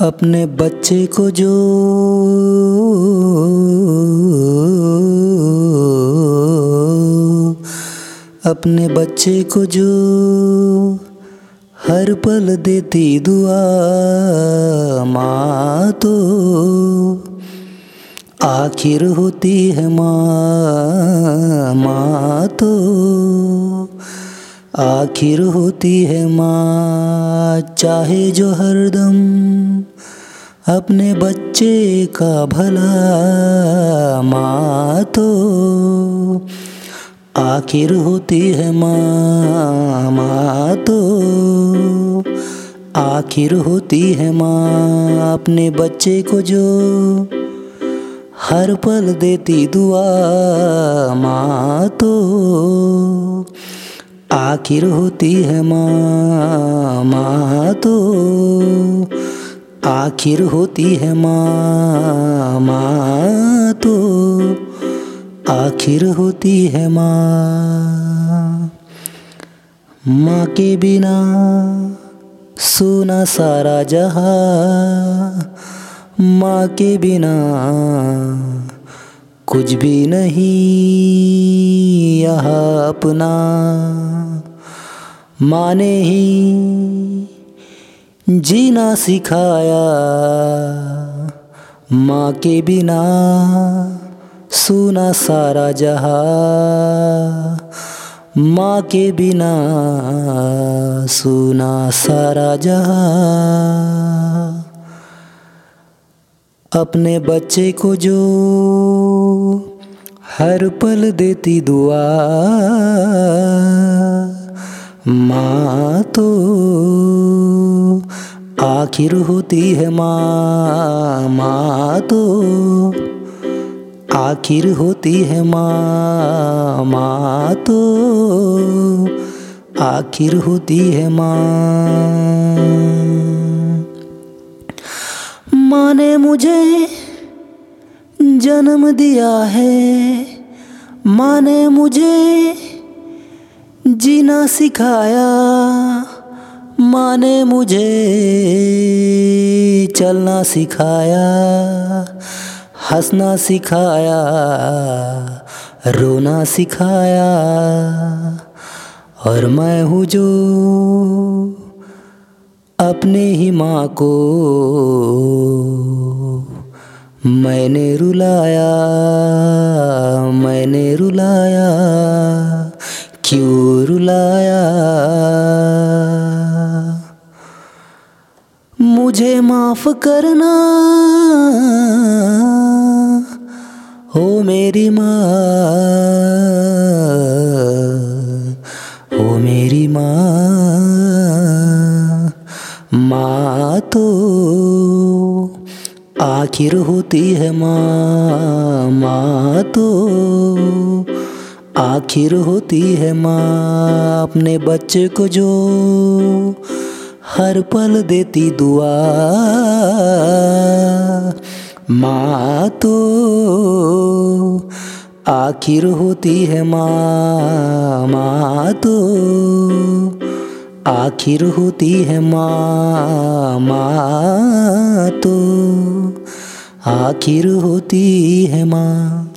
अपने बच्चे को जो अपने बच्चे को जो हर पल देती दुआ, माँ तो आखिर होती है माँ माँ तो आखिर होती है माँ, चाहे जो हरदम अपने बच्चे का भला माँ तो आखिर होती है माँ माँ तो आखिर होती है माँ, अपने बच्चे को जो हर पल देती दुआ, माँ तो आखिर होती है माँ माँ तो। आखिर होती है माँ माँ तो। आखिर होती है माँ। माँ के बिना सोना सारा जहाँ। माँ के बिना कुछ भी नहीं, यहाँ अपना। माँ ने ही जीना सिखाया। माँ के बिना सुना सारा जहाँ। माँ के बिना सुना सारा जहाँ। अपने बच्चे को जो हर पल देती दुआ। माँ तो आखिर होती है माँ माँ तो आखिर होती है माँ माँ तो आखिर होती है माँ। माँ ने मुझे जन्म दिया है माँ ने मुझे जीना सिखाया माँ ने मुझे चलना सिखाया, हंसना सिखाया, रोना सिखाया। और मैं हूँ जो अपने ही माँ को मैंने रुलाया मैंने रुलाया। क्यों रुलाया मुझे माफ़ करना। हो मेरी माँ, हो मेरी माँ। माँ तो आखिर होती है माँ माँ तो आखिर होती है माँ अपने बच्चे को जो हर पल देती दुआ। माँ तो आखिर होती है माँ माँ तो आखिर होती है माँ माँ तो आखिर होती है माँ।